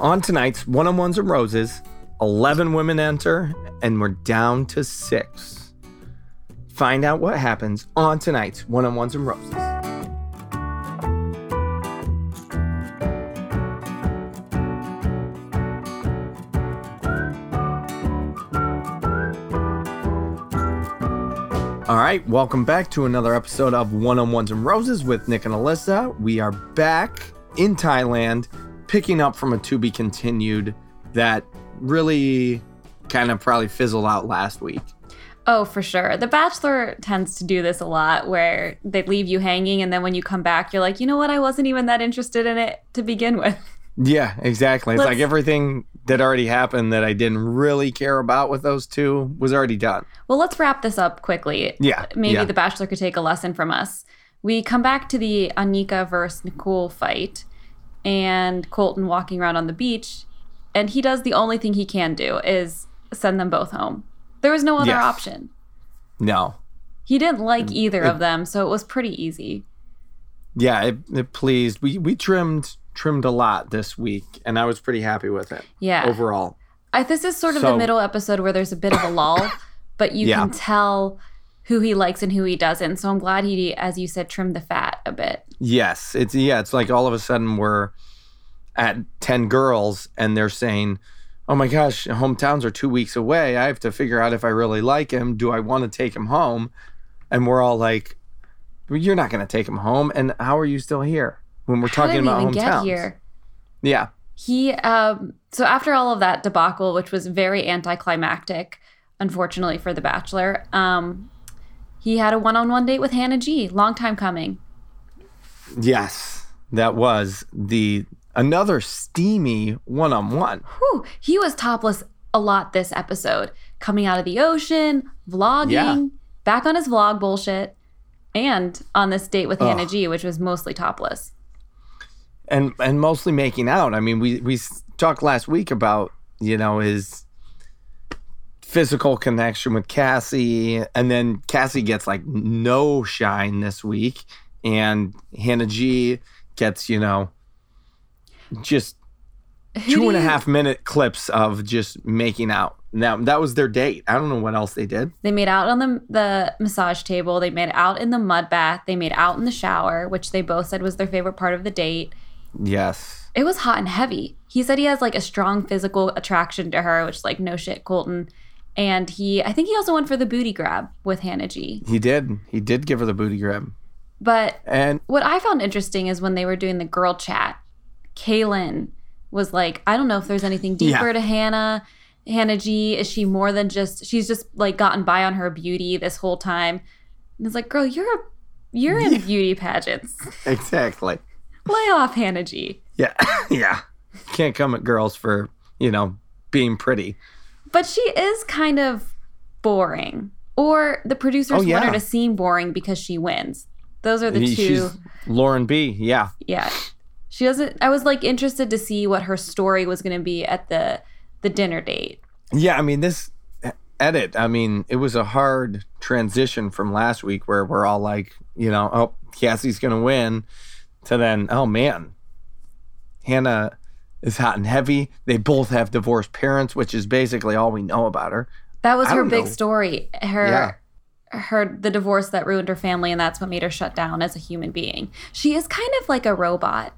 on tonight's One on Ones and Roses, 11 women enter, and we're down to six. Find out what happens on tonight's One on Ones and Roses. All right, welcome back to another episode of One on Ones and Roses with Nick and Alyssa. We are back in Thailand, picking up from a to be continued that really kind of probably fizzled out last week. Oh, for sure. The Bachelor tends to do this a lot where they leave you hanging, and then when you come back, you're like, you know what? I wasn't even that interested in it to begin with. Yeah, exactly. It's Let's- like everything that already happened that I didn't really care about with those two was already done. Well, let's wrap this up quickly. Yeah, Maybe yeah. the Bachelor could take a lesson from us. We come back to the Anika versus Nicole fight, and Colton walking around on the beach, and he does the only thing he can do is send them both home. There was no other Yes. option. No. He didn't like mm. either of them, so it was pretty easy. Yeah, it, it pleased. We we trimmed trimmed a lot this week, and I was pretty happy with it Yeah. overall. I, this is sort of So- the middle episode where there's a bit of a lull, but you Yeah. can tell who he likes and who he doesn't. So I'm glad he, as you said, trimmed the fat a bit. Yes, it's yeah, it's like all of a sudden we're at 10 girls and they're saying, "Oh my gosh, hometowns are 2 weeks away. I have to figure out if I really like him. Do I want to take him home?" And we're all like, "You're not going to take him home and how are you still here when we're How talking about even hometowns?" get here? Yeah. He um so after all of that debacle, which was very anticlimactic, unfortunately for the Bachelor, um, he had a one-on-one date with Hannah G. Long time coming. Yes. That was the another steamy one-on-one. Whew, he was topless a lot this episode. Coming out of the ocean, vlogging, Yeah. back on his vlog bullshit, and on this date with Hannah G, which was mostly topless. and and mostly making out. I mean, we we talked last week about you know his physical connection with Cassie, and then Cassie gets like no shine this week, and Hannah G gets you know just Who two and a you- half minute clips of just making out. Now that was their date. I don't know what else they did. They made out on the the massage table. They made out in the mud bath. They made out in the shower, which they both said was their favorite part of the date. Yes. It was hot and heavy. He said he has like a strong physical attraction to her, which is like no shit, Colton. And he, I think he also went for the booty grab with Hannah G. He did. He did give her the booty grab. But And what I found interesting is when they were doing the girl chat, Caelynn was like, I don't know if there's anything deeper Yeah. to Hannah. Hannah G, is she more than just she's just like gotten by on her beauty this whole time? And it's like, girl, you're a you're in beauty pageants. exactly. Lay off Hannah G. Yeah. yeah. Can't come at girls for, you know, being pretty. But she is kind of boring. Or the producers Oh, yeah. want her to seem boring because she wins. Those are the two. She's Lauren B. Yeah. yeah. She doesn't I was like interested to see what her story was gonna be at the the dinner date. Yeah. I mean, this edit, I mean, it was a hard transition from last week where we're all like, you know, oh, Cassie's going to win to then, oh man, Hannah is hot and heavy. They both have divorced parents, which is basically all we know about her. That was I her big know. story. Her Yeah. her the divorce that ruined her family and that's what made her shut down as a human being. She is kind of like a robot.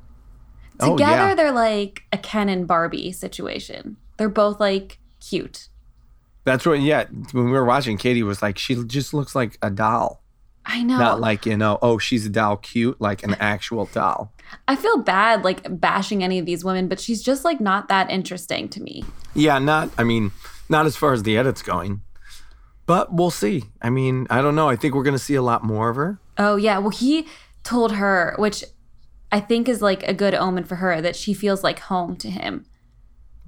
Oh, Together yeah. they're like a Ken and Barbie situation. They're both like cute. That's what, yeah. When we were watching, Katie was like, she just looks like a doll. I know. Not like, you know, oh, she's a doll cute, like an actual doll. I feel bad like bashing any of these women, but she's just like not that interesting to me. Yeah, not, I mean, not as far as the edit's going, but we'll see. I mean, I don't know. I think we're going to see a lot more of her. Oh yeah, well he told her, which I think is like a good omen for her that she feels like home to him.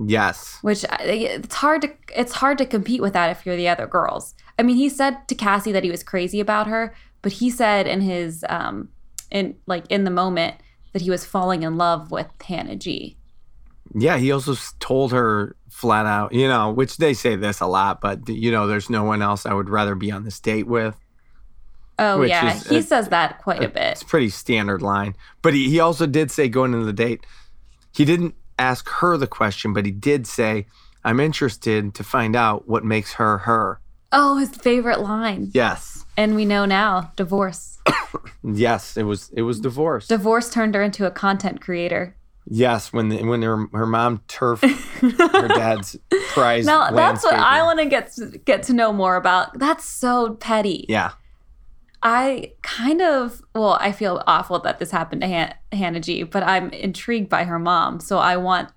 Yes. Which uh, it's hard to it's hard to compete with that if you're the other girls. I mean, he said to Cassie that he was crazy about her, but he said in his um in like in the moment that he was falling in love with Hannah G. Yeah, he also told her flat out, you know, which they say this a lot, but, you know, there's no one else I would rather be on this date with. Oh yeah, is he a- says that quite a bit. It's pretty standard line. But he, he also did say going into the date, he didn't ask her the question, but he did say, I'm interested to find out what makes her her. Oh, his favorite line. Yes. And we know now, divorce. Yes, it was it was divorce. Divorce turned her into a content creator. yes, when the, when her her mom turfed her dad's prize. Now that's what I want to get to, get to know more about. That's so petty. Yeah. I kind of well, I feel awful that this happened to Han- Hannah G, but I'm intrigued by her mom, so I want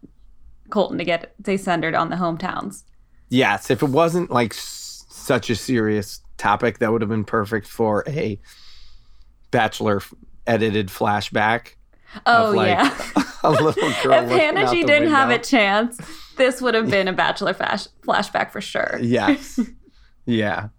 Colton to get they centered on the hometowns. Yes, if it wasn't like s- such a serious topic, that would have been perfect for a bachelor edited flashback. Oh of like yeah. a little girl. if Hannah G didn't have a chance, this would have been a bachelor flash- flashback for sure. Yes. Yeah.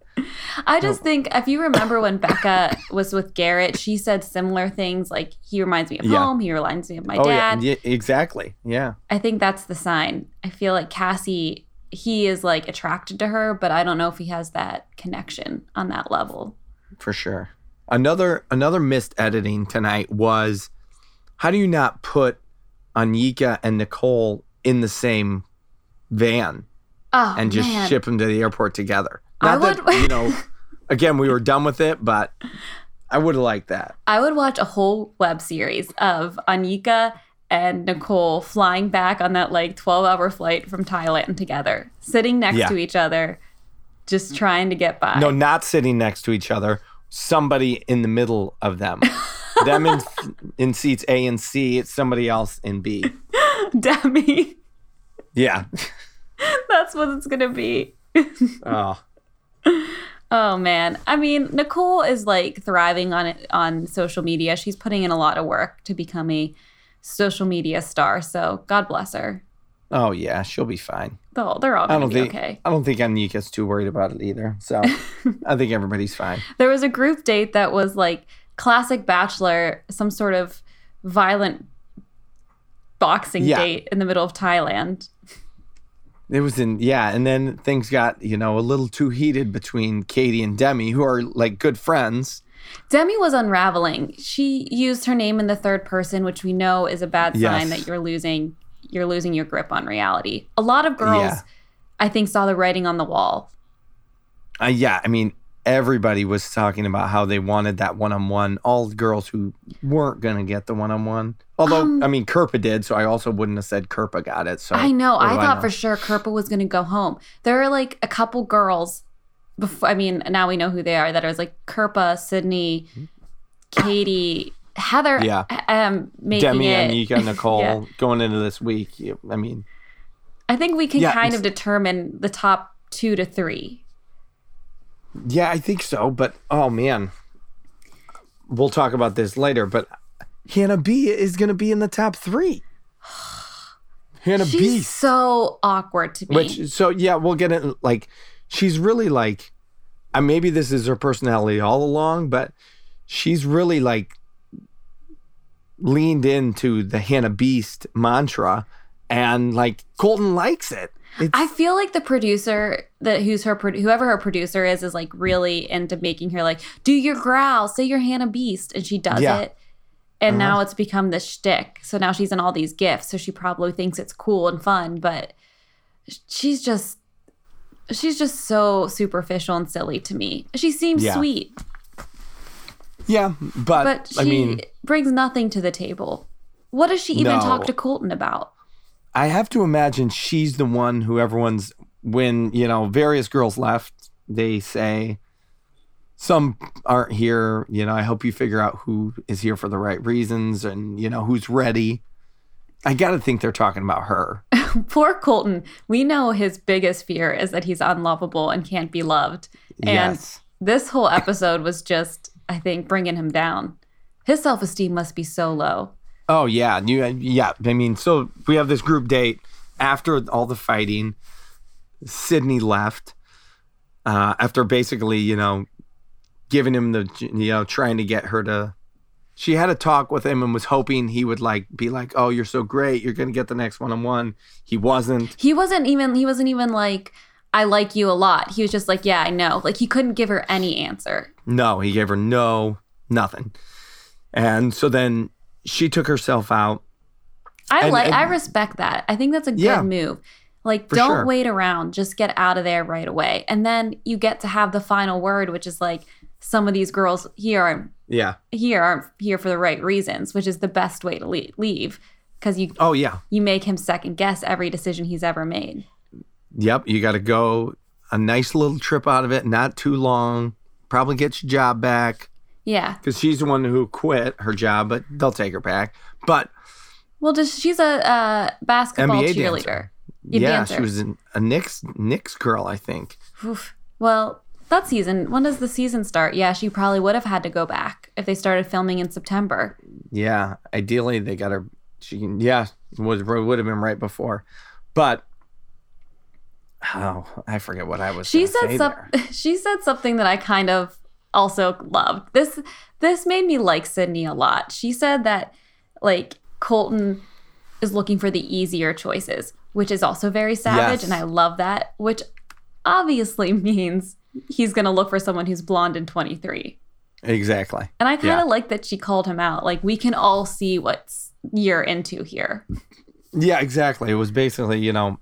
I just think if you remember when Becca was with Garrett, she said similar things like he reminds me of Yeah. home, he reminds me of my oh dad. yeah. yeah. Exactly. Yeah. I think that's the sign. I feel like Cassie, he is like attracted to her, but I don't know if he has that connection on that level. For sure. Another another missed editing tonight was how do you not put Anika and Nicole in the same van Oh, and just man. ship them to the airport together? I that would- you know. Again, we were done with it, but I would have liked that. I would watch a whole web series of Anika and Nicole flying back on that like 12 hour flight from Thailand together, sitting next Yeah. to each other, just trying to get by. No, not sitting next to each other. Somebody in the middle of them. them in in seats A and C. It's somebody else in B. Demi, Yeah. that's what it's going to be. Oh. Oh man. I mean, Nicole is like thriving on it on social media. She's putting in a lot of work to become a social media star. So God bless her. Oh yeah, she'll be fine. They'll, they're all I don't be think okay. I don't think Anika's too worried about it either. So I think everybody's fine. There was a group date that was like classic bachelor, some sort of violent boxing Yeah. date in the middle of Thailand. It was in yeah, and then things got, you know, a little too heated between Katie and Demi, who are like good friends. Demi was unraveling. She used her name in the third person, which we know is a bad sign Yes. that you're losing you're losing your grip on reality. A lot of girls Yeah. I think saw the writing on the wall. Uh, yeah, I mean, everybody was talking about how they wanted that one on one. All the girls who weren't gonna get the one on one. Although, Um, I mean, Kirpa did, so I also wouldn't have said Kirpa got it. So I know. I thought know? for sure Kirpa was going to go home. There are like a couple girls. Before, I mean, now we know who they are. That it was like Kirpa, Sydney, Katie, Heather. Yeah. Um, making Demi, it. Anika, Nicole Yeah. going into this week. I mean, I think we can Yeah, kind of determine the top two to three. yeah, I think so. But oh man, we'll talk about this later. But Hannah B is gonna be in the top three. Hannah She's B. so awkward to me. Which so yeah, we'll get it. Like she's really like, uh, maybe this is her personality all along, but she's really like leaned into the Hannah Beast mantra, and like Colton likes it. It's, I feel like the producer that who's her whoever her producer is is like really into making her like do your growl, say your Hannah Beast, and she does Yeah. it. And Uh-huh. now it's become this shtick. So now she's in all these gifts. So she probably thinks it's cool and fun, but she's just she's just so superficial and silly to me. She seems Yeah. sweet, yeah, but, but she I mean, brings nothing to the table. What does she even No. talk to Colton about? I have to imagine she's the one who everyone's when you know various girls left. They say some aren't here. You know, I hope you figure out who is here for the right reasons and you know who's ready. I got to think they're talking about her. Poor Colton. We know his biggest fear is that he's unlovable and can't be loved. And yes. this whole episode was just, I think, bringing him down. His self esteem must be so low. Oh yeah, you yeah. I mean, so we have this group date after all the fighting. Sydney left uh, after basically, you know, giving him the, you know, trying to get her to. She had a talk with him and was hoping he would like be like, "Oh, you're so great. You're gonna get the next one on one." He wasn't. He wasn't even, he wasn't even like, I like you a lot. He was just like, yeah, I know. Like he couldn't give her any answer. No, he gave her no, nothing. And so then she took herself out I And- like and- I respect that. I think that's a good Yeah. move. Like don't sure. wait around, just get out of there right away. And then you get to have the final word, which is like some of these girls here aren't Yeah. here aren't here for the right reasons, which is the best way to leave because you Oh yeah. you make him second guess every decision he's ever made. Yep. You got to go a nice little trip out of it, not too long. Probably get your job back Yeah. because she's the one who quit her job, but they'll take her back. But Well, just she's a uh, basketball NBA cheerleader. dancer. Yeah, dancer. she was an, a Knicks Knicks girl, I think. Oof. Well, that season. When does the season start? Yeah, she probably would have had to go back if they started filming in September. Yeah, ideally they got her. She. Yeah, would would have been right before, but oh, I forget what I was. She said say some, there. She said something that I kind of also loved. This this made me like Sydney a lot. She said that like Colton is looking for the easier choices, which is also very savage, Yes. and I love that. Which obviously means he's gonna look for someone who's blonde and twenty three. Exactly. And I kind of Yeah. like that she called him out. Like we can all see what's you're into here. Yeah, exactly. It was basically, you know,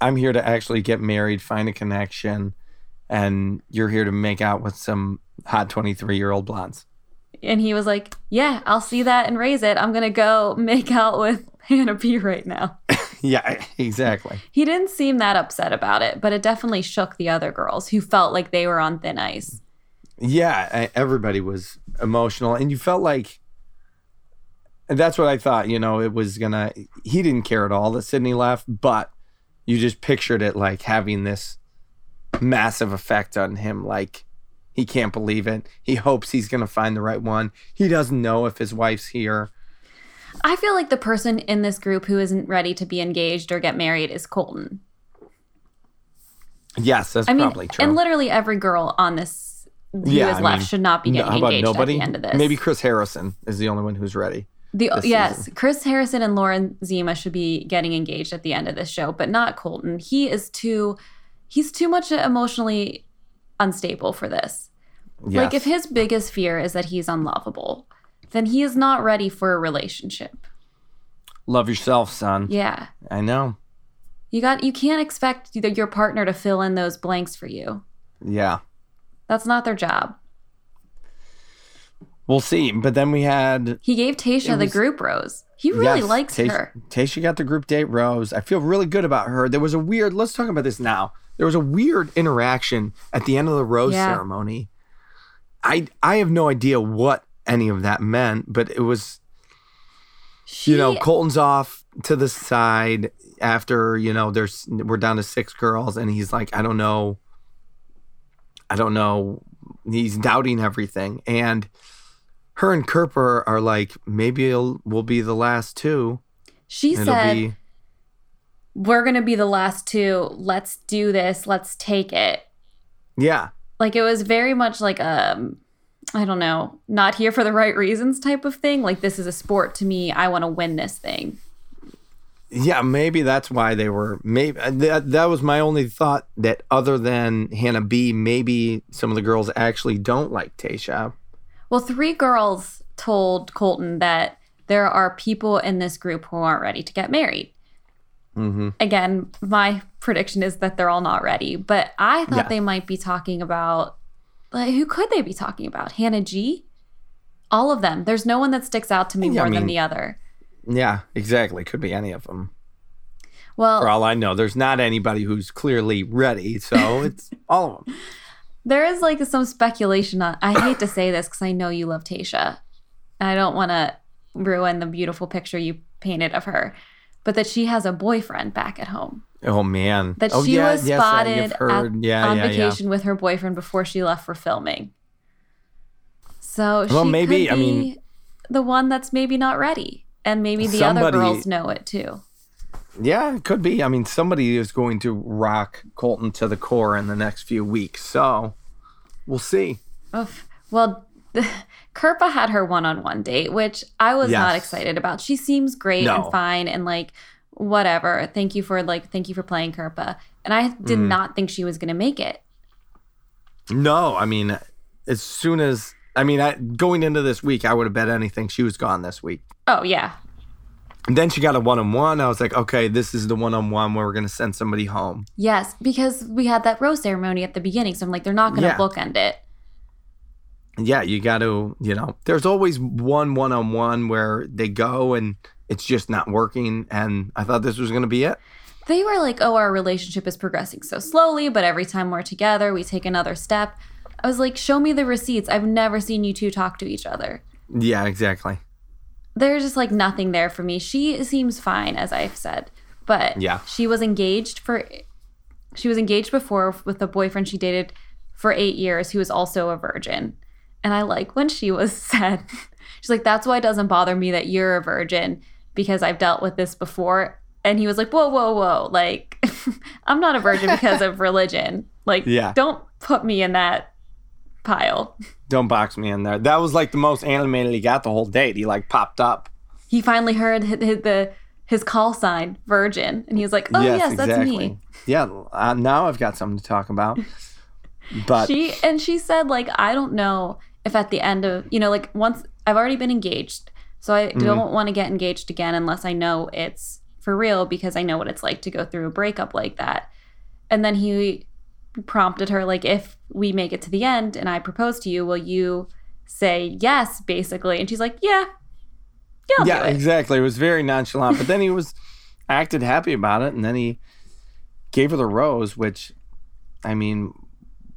I'm here to actually get married, find a connection, and you're here to make out with some hot 23 year old blondes. And he was like, "Yeah, I'll see that and raise it. I'm gonna go make out with Hannah B right now." Yeah, exactly. He didn't seem that upset about it, but it definitely shook the other girls who felt like they were on thin ice. Yeah, everybody was emotional, and you felt like and that's what I thought. You know, it was gonna. He didn't care at all that Sydney left, but you just pictured it like having this massive effect on him. Like he can't believe it. He hopes he's gonna find the right one. He doesn't know if his wife's here. I feel like the person in this group who isn't ready to be engaged or get married is Colton. Yes, that's I mean, probably true. and literally every girl on this who Yeah, is I left mean, should not be getting about engaged nobody? at the end of this. Maybe Chris Harrison is the only one who's ready. The yes, season. Chris Harrison and Lauren Zima should be getting engaged at the end of this show, but not Colton. He is too he's too much emotionally unstable for this. Yes. Like if his biggest fear is that he's unlovable, then he is not ready for a relationship. Love yourself, son. Yeah. I know. You got you can't expect your partner to fill in those blanks for you. Yeah. That's not their job. We'll see. But then we had He gave Tayshia the was- group rose. He really Yes, likes Tayshia, her. Tayshia got the group date rose. I feel really good about her. There was a weird, let's talk about this now. There was a weird interaction at the end of the rose Yeah. ceremony. I I have no idea what any of that meant, but it was, She, you know, Colton's off to the side after, you know, there's we're down to six girls and he's like, I don't know. I don't know. He's doubting everything. And her and Kirpa are like, maybe we'll be the last two. she It'll said be we're going to be the last two. Let's do this. Let's take it. yeah. Like it was very much like um I don't know, not here for the right reasons type of thing. Like this is a sport to me. I want to win this thing. Yeah, maybe that's why they were. Maybe that that was my only thought. That other than Hannah B, maybe some of the girls actually don't like Tayshia. Well, three girls told Colton that there are people in this group who aren't ready to get married. Mm-hmm. Again, my prediction is that they're all not ready, but I thought Yeah. they might be talking about like who could they be talking about? Hannah G? All of them. There's no one that sticks out to me Yeah, I more than the other. Yeah, exactly. Could be any of them. Well, For all I know, there's not anybody who's clearly ready. So it's all of them. There is like some speculation on. I hate to say this because I know you love Tayshia. I don't want to ruin the beautiful picture you painted of her, but that she has a boyfriend back at home. Oh man. That oh, she yeah, was yes, spotted at, yeah, on yeah, vacation with her boyfriend before she left for filming. So Well, she maybe, could I mean- the one that's maybe not ready, and maybe the other girls know it too. Yeah, it could be. I mean, somebody is going to rock Colton to the core in the next few weeks. So we'll see. Oof. Well, Kirpa had her one-on-one date, which I was not excited about. She seems great No. and fine and like whatever. Thank you for like thank you for playing Kirpa. And I did Mm. not think she was going to make it. No, I mean, as soon as I mean, I, going into this week, I would have bet anything she was gone this week. Oh yeah. And then she got a one on one. I was like, okay, this is the one on one where we're gonna send somebody home. Yes, because we had that rose ceremony at the beginning, so I'm like, they're not going to Yeah. bookend it. Yeah, you got to, you know, there's always one one on one where they go and it's just not working. And I thought this was gonna be it. They were like, oh, our relationship is progressing so slowly, but every time we're together, we take another step. I was like, show me the receipts. I've never seen you two talk to each other. Yeah, exactly. There's just like nothing there for me. She seems fine, as I've said, but Yeah. she was engaged for, she was engaged before with a boyfriend she dated for eight years who was also a virgin. And I like when she was said, she's like, that's why it doesn't bother me that you're a virgin because I've dealt with this before. And he was like, whoa, whoa, whoa. Like, I'm not a virgin because of religion. Like, Yeah. don't put me in that pile. Don't box me in there. That was like the most animated he got the whole date. He like popped up. He finally heard his, his, the, his call sign, virgin. And he was like, oh, yes, that's me. Yeah, uh, now I've got something to talk about. But she and she said like i don't know if at the end of you know like once i've already been engaged so i mm. don't want to get engaged again unless i know it's for real because i know what it's like to go through a breakup like that. And then he prompted her like if we make it to the end and i propose to you will you say yes basically? And she's like yeah yeah, yeah, exactly. It was very nonchalant. But then he was acted happy about it, and then he gave her the rose, which, I mean,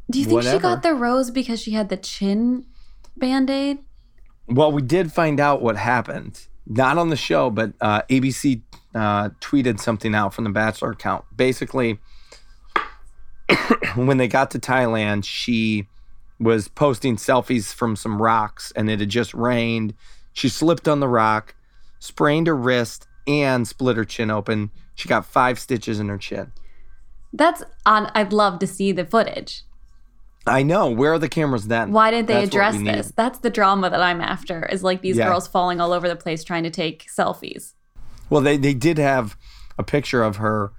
do you think she got the rose because she had the chin band-aid well, we did find out what happened. Not on the show, but uh, ABC uh, tweeted something out from the Bachelor account. Basically, when they got to Thailand, she was posting selfies from some rocks, and it had just rained. She slipped on the rock, sprained her wrist, and split her chin open. She got five stitches in her chin. that's on i'd love to see the footage I know. Where are the cameras then? Why didn't they That's address we need. this? That's the drama that I'm after. Is like these Yeah. girls falling all over the place trying to take selfies. Well, they, they did have a picture of her,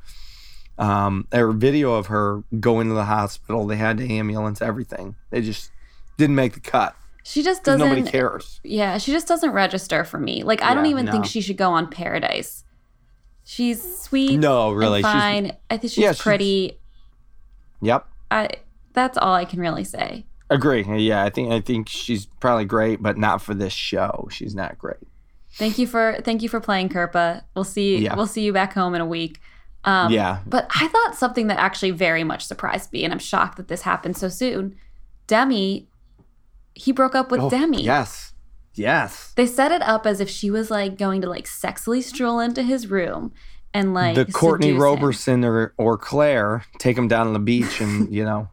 um, or video of her going to the hospital. They had the ambulance, everything. They just didn't make the cut. She just doesn't. Nobody cares. Yeah, she just doesn't register for me. Like I don't Yeah, even think she should go on Paradise. She's sweet. No, and really. She's, fine. I think she's Yeah, she's- pretty. yep. I. That's all I can really say. Agree. Yeah, I think I think she's probably great, but not for this show. She's not great. Thank you for thank you for playing Kirpa. We'll see. Yeah. We'll see you back home in a week. Um, yeah. But I thought something that actually very much surprised me, and I'm shocked that this happened so soon. Demi, he broke up with Oh, Demi. Yes. Yes. They set it up as if she was like going to like sexily stroll into his room and like the Courtney seduce him. Robertson or, or Claire take him down on the beach, and you know,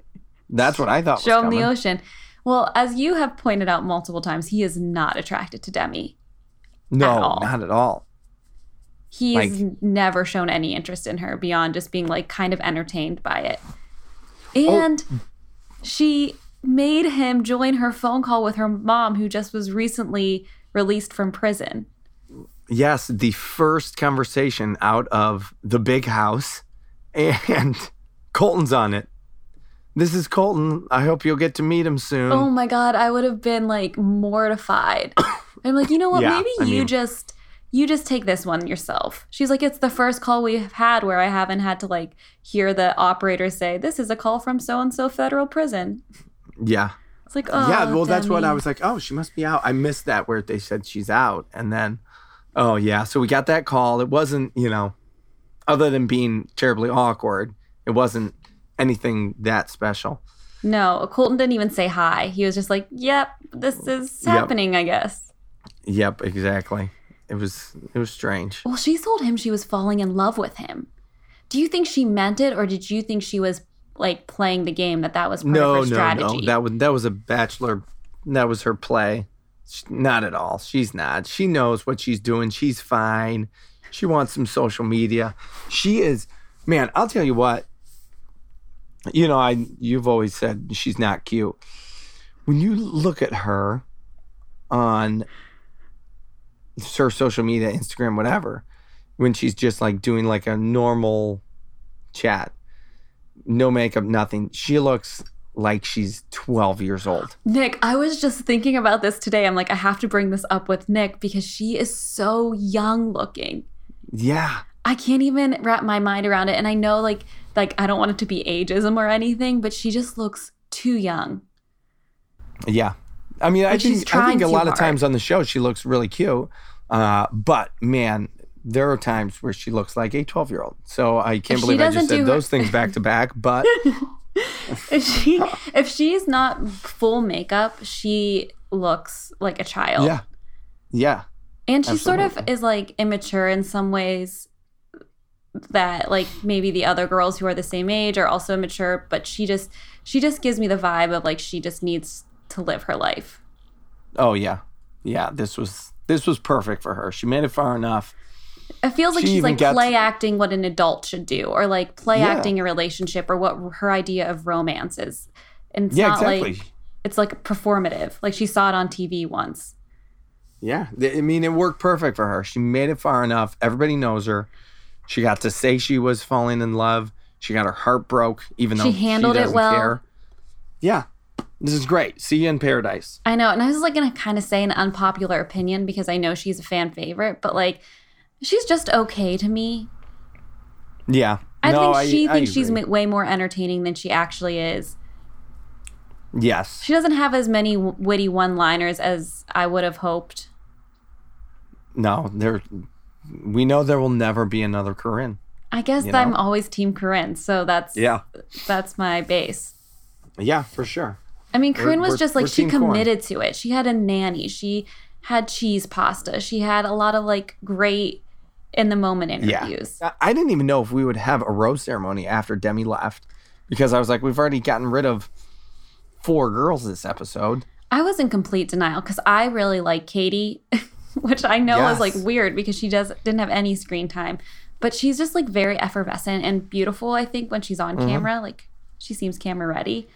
that's what I thought. show him the ocean. Well, as you have pointed out multiple times, he is not attracted to Demi. No, at not at all. He has Like- never shown any interest in her beyond just being like kind of entertained by it. Oh. And she made him join her phone call with her mom, who just was recently released from prison. Yes, the first conversation out of the big house, and Colton's on it. This is Colton. I hope you'll get to meet him soon. Oh my god, I would have been like mortified. I'm like, you know what? Yeah, Maybe I you mean- just you just take this one yourself. She's like, it's the first call we've had where I haven't had to like hear the operator say, "This is a call from so and so federal prison." yeah. It's like, oh, yeah, well, that's what I was like. Oh, she must be out. I missed that where they said she's out, and then, oh yeah, so we got that call. It wasn't, you know, other than being terribly awkward, it wasn't anything that special. No, Colton didn't even say hi. He was just like, "Yep, this is Yep. happening, I guess." Yep, exactly. It was it was strange. Well, she told him she was falling in love with him. Do you think she meant it, or did you think she was like playing the game that that was part No, of her no, strategy? no. That was that was a bachelor. That was her play. Not at all. She's not. She knows what she's doing. She's fine. She wants some social media. She is. Man, I'll tell you what. You know, I you've always said she's not cute. When you look at her on her social media, Instagram, whatever, when she's just like doing like a normal chat, no makeup, nothing. She looks like she's 12 years old. Nick, I was just thinking about this today. I'm like, I have to bring this up with Nick because she is so young looking. Yeah. I can't even wrap my mind around it. And I know like like I don't want it to be ageism or anything, but she just looks too young. Yeah. I mean, I Like, think I think a lot of times on the show she looks really cute. Uh, but man, there are times where she looks like a 12 year old. So I can't If believe I just said her- those things back to back. But If she if she's not full makeup, she looks like a child. yeah, yeah, And she sort of is like immature in some ways that like maybe the other girls who are the same age are also immature, but she just she just gives me the vibe of like she just needs to live her life. oh yeah, yeah. This was this was perfect for her. She made it far enough. It feels like She she's like play acting what an adult should do, or like play Yeah. acting a relationship, or what her idea of romance is. And it's yeah, not exactly. like it's like performative. Like she saw it on TV once. Yeah, I mean, it worked perfect for her. She made it far enough. Everybody knows her. She got to say she was falling in love. She got her heart broke, even though She handled it well. Care. Yeah, this is great. See you in paradise. I know, and I was like gonna kind of say an unpopular opinion because I know she's a fan favorite, but like she's just okay to me. Yeah, I No, think she I thinks she's way more entertaining than she actually is. yes. She doesn't have as many witty one-liners as I would have hoped. No, there. We know there will never be another Corinne. I guess You I'm always Team Corinne, so that's Yeah, that's my base. yeah, for sure. I mean, Corinne was we're- just like she committed to it. She had a nanny. She had cheese pasta. She had a lot of like great in the moment interviews. I- I didn't even know if we would have a rose ceremony after Demi left, because I was like, we've already gotten rid of four girls this episode. I was in complete denial because I really like Katie, which I know is like weird because she does didn't have any screen time, but she's just like very effervescent and beautiful. I think when she's on mm-hmm. camera, like she seems camera ready,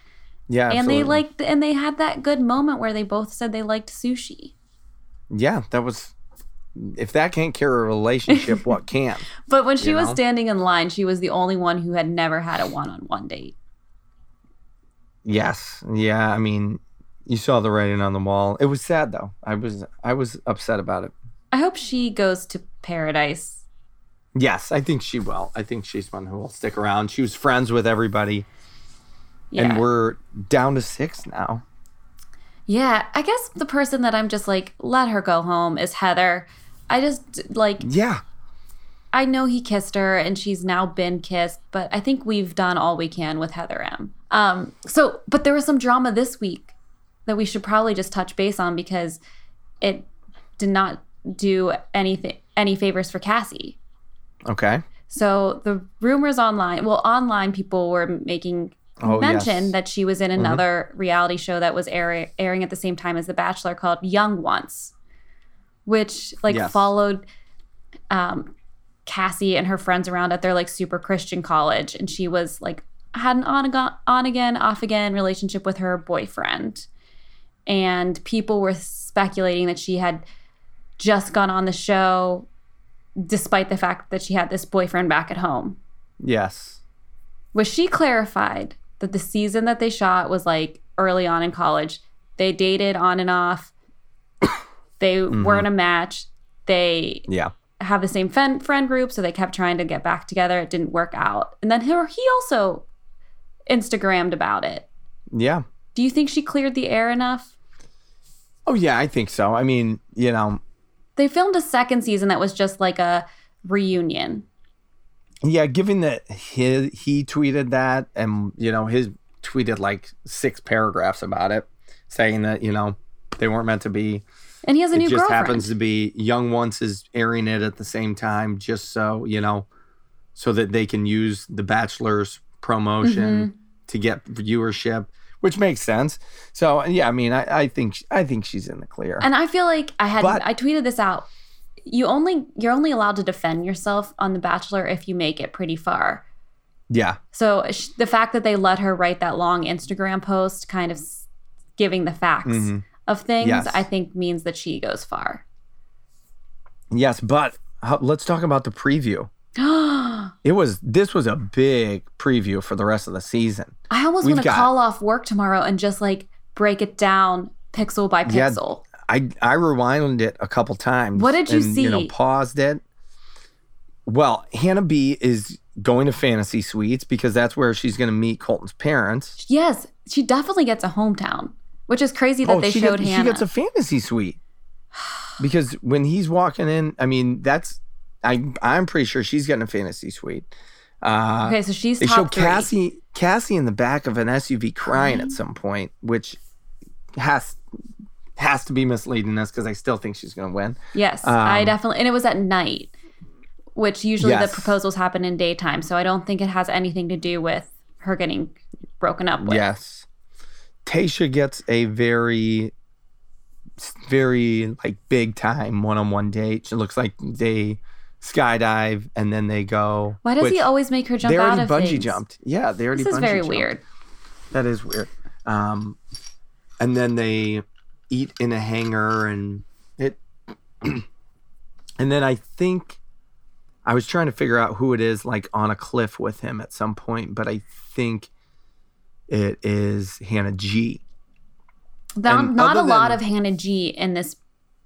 Yeah, and they absolutely. liked and they had that good moment where they both said they liked sushi. Yeah, that was. If that can't carry a relationship, what can? But when she was know? standing in line, she was the only one who had never had a one-on-one date. Yes, yeah. I mean, you saw the writing on the wall. It was sad though. I was I was upset about it. I hope she goes to paradise. Yes, I think she will. I think she's one who will stick around. She was friends with everybody, Yeah. and we're down to six now. Yeah, I guess the person that I'm just like, let her go home is Heather. I just like, Yeah, I know he kissed her and she's now been kissed, but I think we've done all we can with Heather M. Um, so, but there was some drama this week that we should probably just touch base on because it did not do anything, any favors for Cassie. okay. So the rumors online, well, online people were making Oh, mention yes. Mm-hmm. that she was in another reality show that was air- airing at the same time as The Bachelor called Young Once, which like Yes. followed um, Cassie and her friends around at their like super Christian college, and she was like had an on again, on again, off again relationship with her boyfriend, and people were speculating that she had just gone on the show, despite the fact that she had this boyfriend back at home Yes. was she clarified that the season that they shot was like early on in college. They dated on and off. They mm-hmm. weren't a match. They Yeah. have the same friend friend group, so they kept trying to get back together. It didn't work out. And then he, he also Instagrammed about it. Yeah. Do you think she cleared the air enough? Oh yeah, I think so. I mean, you know, They filmed a second season that was just like a reunion. yeah, given that he he tweeted that and you know, his tweeted like six paragraphs about it saying that, you know, they weren't meant to be. And he has a new girlfriend. it new just girlfriend. happens to be Young Once is airing it at the same time just so, you know, so that they can use the Bachelor's promotion Mm-hmm. to get viewership, which makes sense. So, yeah, I mean, I, I think I think she's in the clear. And I feel like I had But- I tweeted this out. You only you're only allowed to defend yourself on The Bachelor if you make it pretty far. yeah. So sh- the fact that they let her write that long Instagram post, kind of s- giving the facts Mhm. of things, Yes. I think means that she goes far. Yes, but how, let's talk about the preview. it was this was a big preview for the rest of the season. I almost want to call off work tomorrow and just like break it down pixel by pixel. Yeah. I I rewinded it a couple times. What did you and, You know, see? paused it. Well, Hannah B is going to Fantasy Suites because that's where she's going to meet Colton's parents. Yes, she definitely gets a hometown, which is crazy that oh, they Oh, she showed gets, Hannah. She gets a fantasy suite because when he's walking in, I mean, that's I I'm pretty sure she's getting a fantasy suite. Uh, okay, so she's they show three. Cassie Cassie in the back of an SUV crying at some point, which has has to be misleading us because I still think she's going to win. Yes, I Um, definitely, and it was at night, which usually Yes. the proposals happen in daytime. So I don't think it has anything to do with her getting broken up with. Yes. Tayshia gets a very, very like big time one on one date. It looks like they skydive and then they go. Why does he always make her jump They out already of bungee things? jumped. Yeah, they already This is bungee very jumped. weird. That is weird. Um, and then they eat in a hangar and it. and then I think I was trying to figure out who it is like on a cliff with him at some point, but I think it is Hannah G. Not, not a other lot of Hannah G in this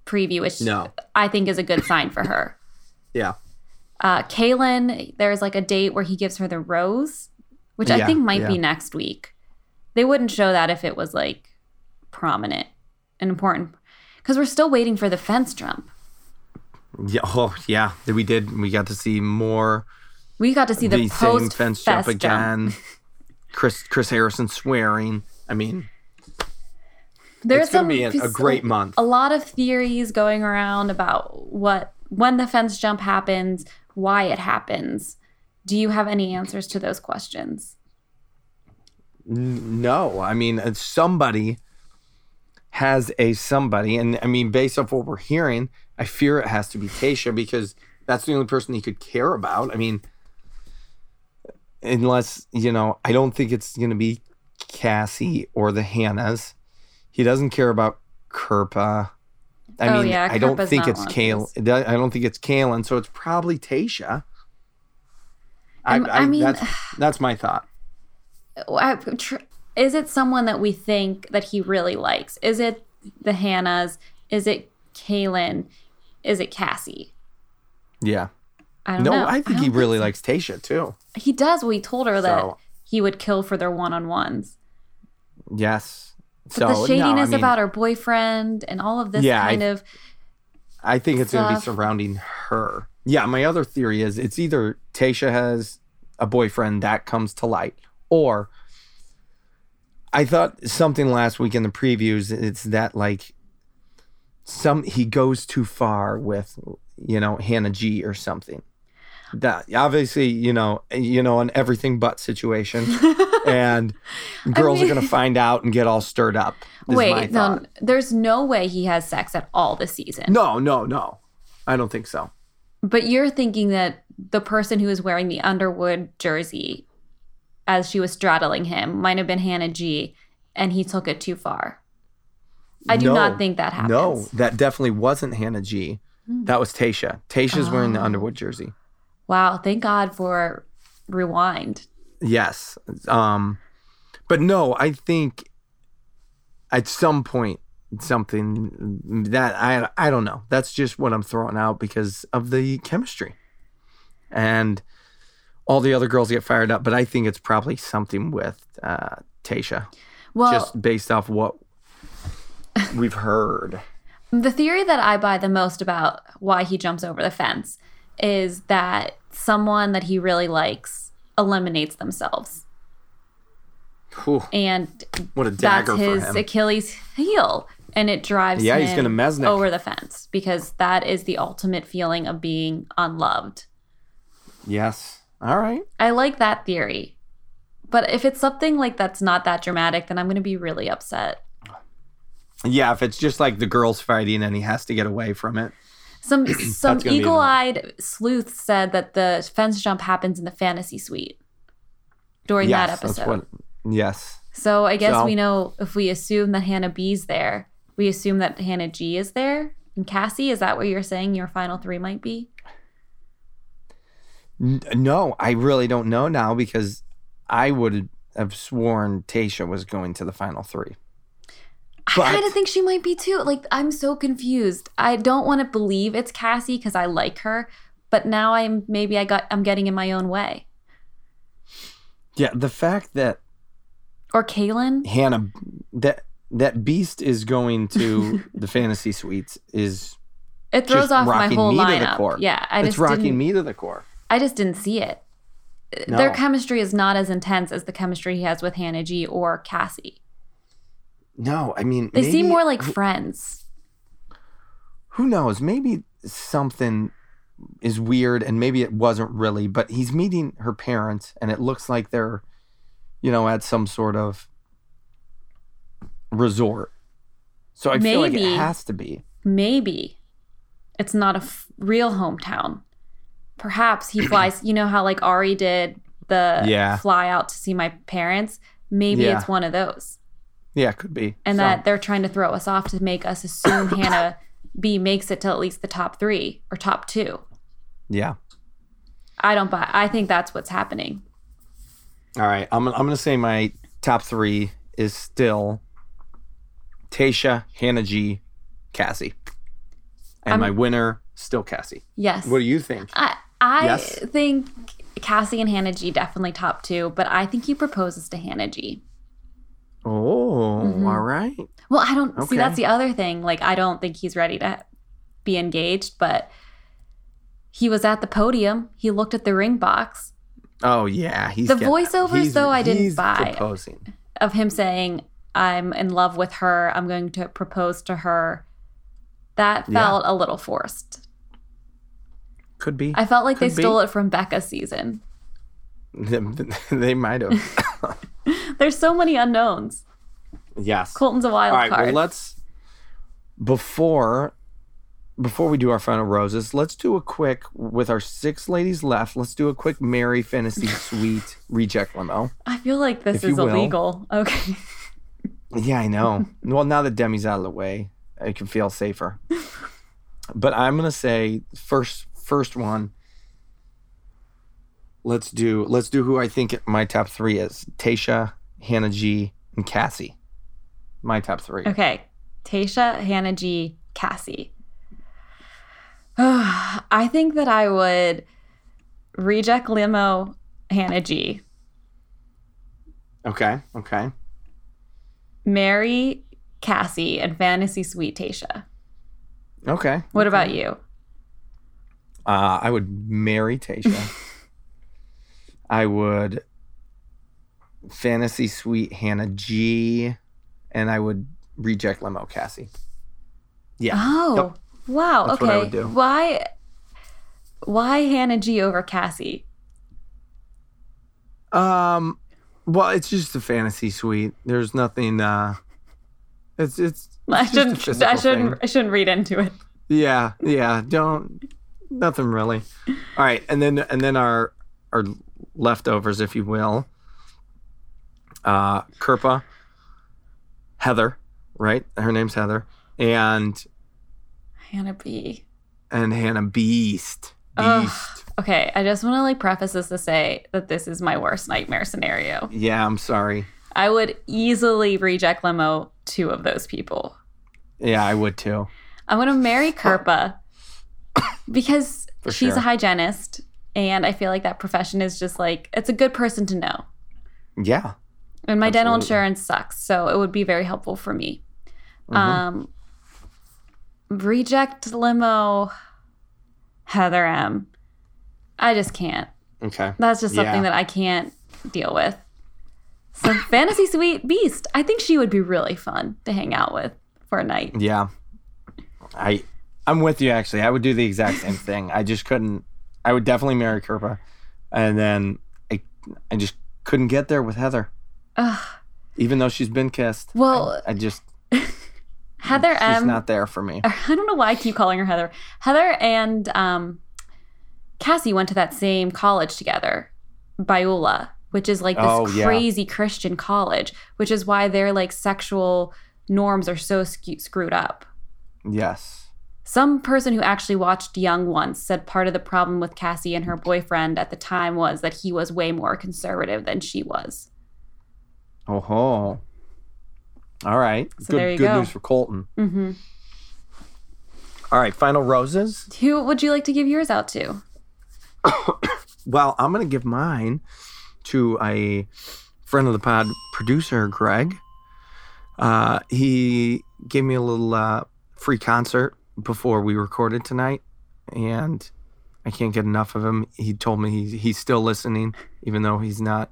preview, which No. I think is a good sign for her. Yeah. Uh, Caelynn, there's like a date where he gives her the rose, which I think might be next week. They wouldn't show that if it was like prominent and important because we're still waiting for the fence jump. Yeah. Oh, yeah. We did. We got to see more. We got to see the, The, same fence jump again. Chris Chris Harrison swearing. I mean, There's it's gonna some be a, a great month. a lot of theories going around about what when the fence jump happens, why it happens. Do you have any answers to those questions? No, I mean uh, somebody has a somebody, and I mean based off what we're hearing, I fear it has to be Tayshia because that's the only person he could care about. I mean, unless you know, I don't think it's going to be Cassie or the Hannahs. He doesn't care about Kirpa. I Oh, mean, yeah, I don't think it's one Kale. I don't think it's Caelynn, so it's probably Tayshia. I, Um, I, I mean- that's that's my thought. I- Is it someone that we think that he really likes? Is it the Hannahs? Is it Caelynn? Is it Cassie? Yeah. I don't No, know. I think he really so. likes Tayshia too. He does. We told her that he would kill for their one-on-ones. Yes. But so the no, shadiness I mean, about her boyfriend and all of this Yeah, I- kind of I think it's going to be surrounding her. Yeah, my other theory is it's either Tayshia has a boyfriend that comes to light, or I thought something last week in the previews. It's that like some he goes too far with you know Hannah G or something. That obviously you know you know an everything but situation, and girls mean- are going to find out and get all stirred up. is my Wait, no, there's no way he has sex at all this season. No, no, no. I don't think so. But you're thinking that the person who was wearing the Underwood jersey as she was straddling him might have been Hannah G, and he took it too far. I do No, not think that happens. No, that definitely wasn't Hannah G. That was Tayshia. Tayshia's wearing the Oh. Underwood jersey. Wow, thank God for rewind. Yes. Um but no, I think at some point something that I I don't know. That's just what I'm throwing out because of the chemistry. And all the other girls get fired up, but I think it's probably something with uh Tayshia Well, just based off what we've heard. the theory that I buy the most about why he jumps over the fence is that someone that he really likes eliminates themselves. Whew, And what a that's dagger for his him. Achilles heel. And it drives Yeah, him he's gonna Mesnick. over the fence because that is the ultimate feeling of being unloved. Yes. All right. I like that theory. But if it's something like that's not that dramatic, then I'm going to be really upset. Yeah, if it's just like the girls fighting and he has to get away from it. Some some eagle-eyed sleuth said that the fence jump happens in the fantasy suite during yes, that episode. What, yes. So I guess So- we know if we assume that Hannah B's there, we assume that Hannah G is there. And Cassie, is that what you're saying your final three might be? N- no, I really don't know now because I would have sworn Tayshia was going to the final three. I kind of think she might be too. Like, I'm so confused. I don't want to believe it's Cassie because I like her, but now I'm maybe I got I'm getting in my own way. Yeah, the fact that Or Caelynn. Hannah that that Beast is going to the fantasy suites is It throws off my rocking whole me to the core. Yeah, I it's rocking me to the core. I just didn't see it. Their chemistry is not as intense as the chemistry he has with Hannah G or Cassie. No, I mean They maybe- seem more like friends. who knows? Maybe something is weird and maybe it wasn't really, but he's meeting her parents and it looks like they're, you know, at some sort of resort. So I feel like it has to be. Maybe it's not a f- real hometown. Perhaps he flies. You know how like Ari did the Yeah. fly out to see my parents. Maybe Yeah. it's one of those, Yeah, it could be. and So, that they're trying to throw us off to make us assume Hannah B makes it to at least the top three or top two. yeah. I don't buy. I think that's what's happening. All right, I'm I'm gonna say my top three is still Tayshia, Hannah G, Cassie, and I'm- my winner still Cassie. Yes. What do you think? I I Yes? think Cassie and Hannah G definitely top two, but I think he proposes to Hannah G. Oh, Mhm. all right. Well, I don't see that's the other thing. Like I don't think he's ready to be engaged, but he was at the podium. He looked at the ring box Oh yeah, he's The getting- voiceovers, he's- though, I didn't buy. Proposing. of him saying, "I'm in love with her. I'm going to propose to her." That Yeah. felt a little forced. Could be. I felt like they Could be. stole it from Becca's season. they might have. There's so many unknowns. Yes. Colton's a wild All right. card. Well, let's before before we do our final roses, let's do a quick with our six ladies left. Let's do a quick marry Fantasy Suite reject limo. I feel like this is will. illegal. Okay. Yeah, I know. well, now that Demi's out of the way, I can feel safer. But I'm gonna say first first one. Let's do let's do who I think my top three is: Tayshia, Hannah G, and Cassie. My top three. Okay. Tayshia, Hannah G, Cassie. I think that I would reject limo Hannah G, Okay. Okay. marry Cassie, and fantasy suite Tayshia. Okay. What about you? Uh, I would marry Tasha. I would fantasy suite Hannah G, and I would reject limo Cassie. Yeah. Oh, Yep. wow. That's okay. what I would do. Why? Why Hannah G over Cassie? Um, well, it's just a fantasy suite. There's nothing. Uh, it's it's. I it's just shouldn't. physical I shouldn't. thing. I shouldn't read into it. Yeah, yeah. Don't. Nothing really. All right, and then and then our our leftovers, if you will. Uh, Kirpa, Heather, right? Her name's Heather, and Hannah B. and Hannah Beast. Ugh. Okay, I just want to like preface this to say that this is my worst nightmare scenario. Yeah, I'm sorry. I would easily reject limo two of those people. Yeah, I would too. I'm gonna marry Kirpa because For she's sure. a hygienist, and I feel like that profession is just like it's a good person to know. Yeah. And my dental insurance sucks, so it would be very helpful for me. Mhm. Um, reject limo, Heather M. I just can't. okay. That's just something Yeah. that I can't deal with. So fantasy suite beast. I think she would be really fun to hang out with for a night. Yeah. I I'm with you actually. I would do the exact same thing. I just couldn't I would definitely marry Kirpa. And then I I just couldn't get there with Heather. Ugh. Even though she's been kissed. Well, I, I just Heather she's M. not there for me. I don't know why I keep calling her Heather. Heather and um, Cassie went to that same college together, Biola, which is like this Oh, yeah. crazy Christian college, which is why their like sexual norms are so skew- screwed up. Yes. Some person who actually watched Young once said part of the problem with Cassie and her boyfriend at the time was that he was way more conservative than she was. Oh ho. All right. So good there you good go. news for Colton. hmm All right, final roses. Who would you like to give yours out to? Well, I'm going to give mine to a friend of the pod, producer Greg. Uh, he gave me a little uh, free concert before we recorded tonight, and I can't get enough of him. He told me he's, he's still listening, even though he's not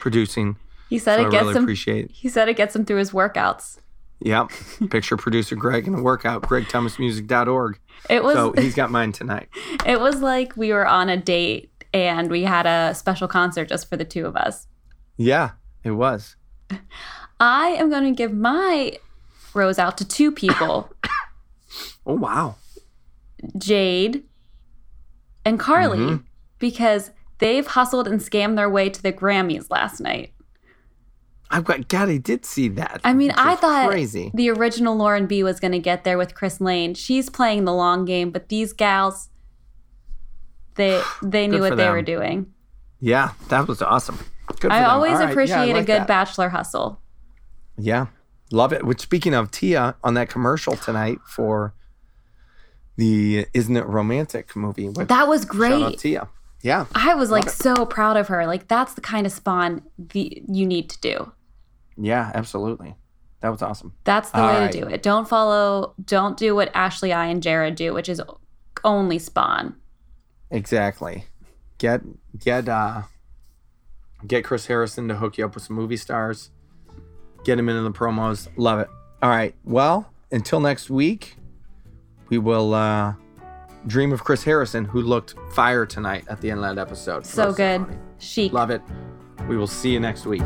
producing. He said So it gets really him. appreciate. He said it gets him through his workouts. Yep. Picture producer Greg in a workout, gregthomasmusic.org. It was So he's got mine tonight. it was like we were on a date and we had a special concert just for the two of us. Yeah, it was. I am going to give my rose out to two people, Oh, wow. Jade and Carly, Mhm. because they've hustled and scammed their way to the Grammys last night. I've got, God, I did see that. I mean, I thought crazy. the original Lauren B was going to get there with Chris Lane. She's playing the long game, but these gals, they they knew what for they them. were doing. Yeah, that was awesome. Good for I them. always right, yeah, I appreciate a good that. bachelor hustle. Yeah, love it. Which, speaking of Tia, on that commercial tonight for the "Isn't It Romantic" movie, That was shout out great. Tia. Yeah, I was like so proud of her. Like that's the kind of spawn the you need to do. Yeah, absolutely. That was awesome. That's the All way right. to do it. Don't follow. Don't do what Ashley I and Jared do, which is only spawn. Exactly. Get get uh get Chris Harrison to hook you up with some movie stars. Get him into the promos. Love it. All right. Well, until next week, we will uh dream of Chris Harrison, who looked fire tonight at the end of that episode. So good. Chic. Love it. We will see you next week.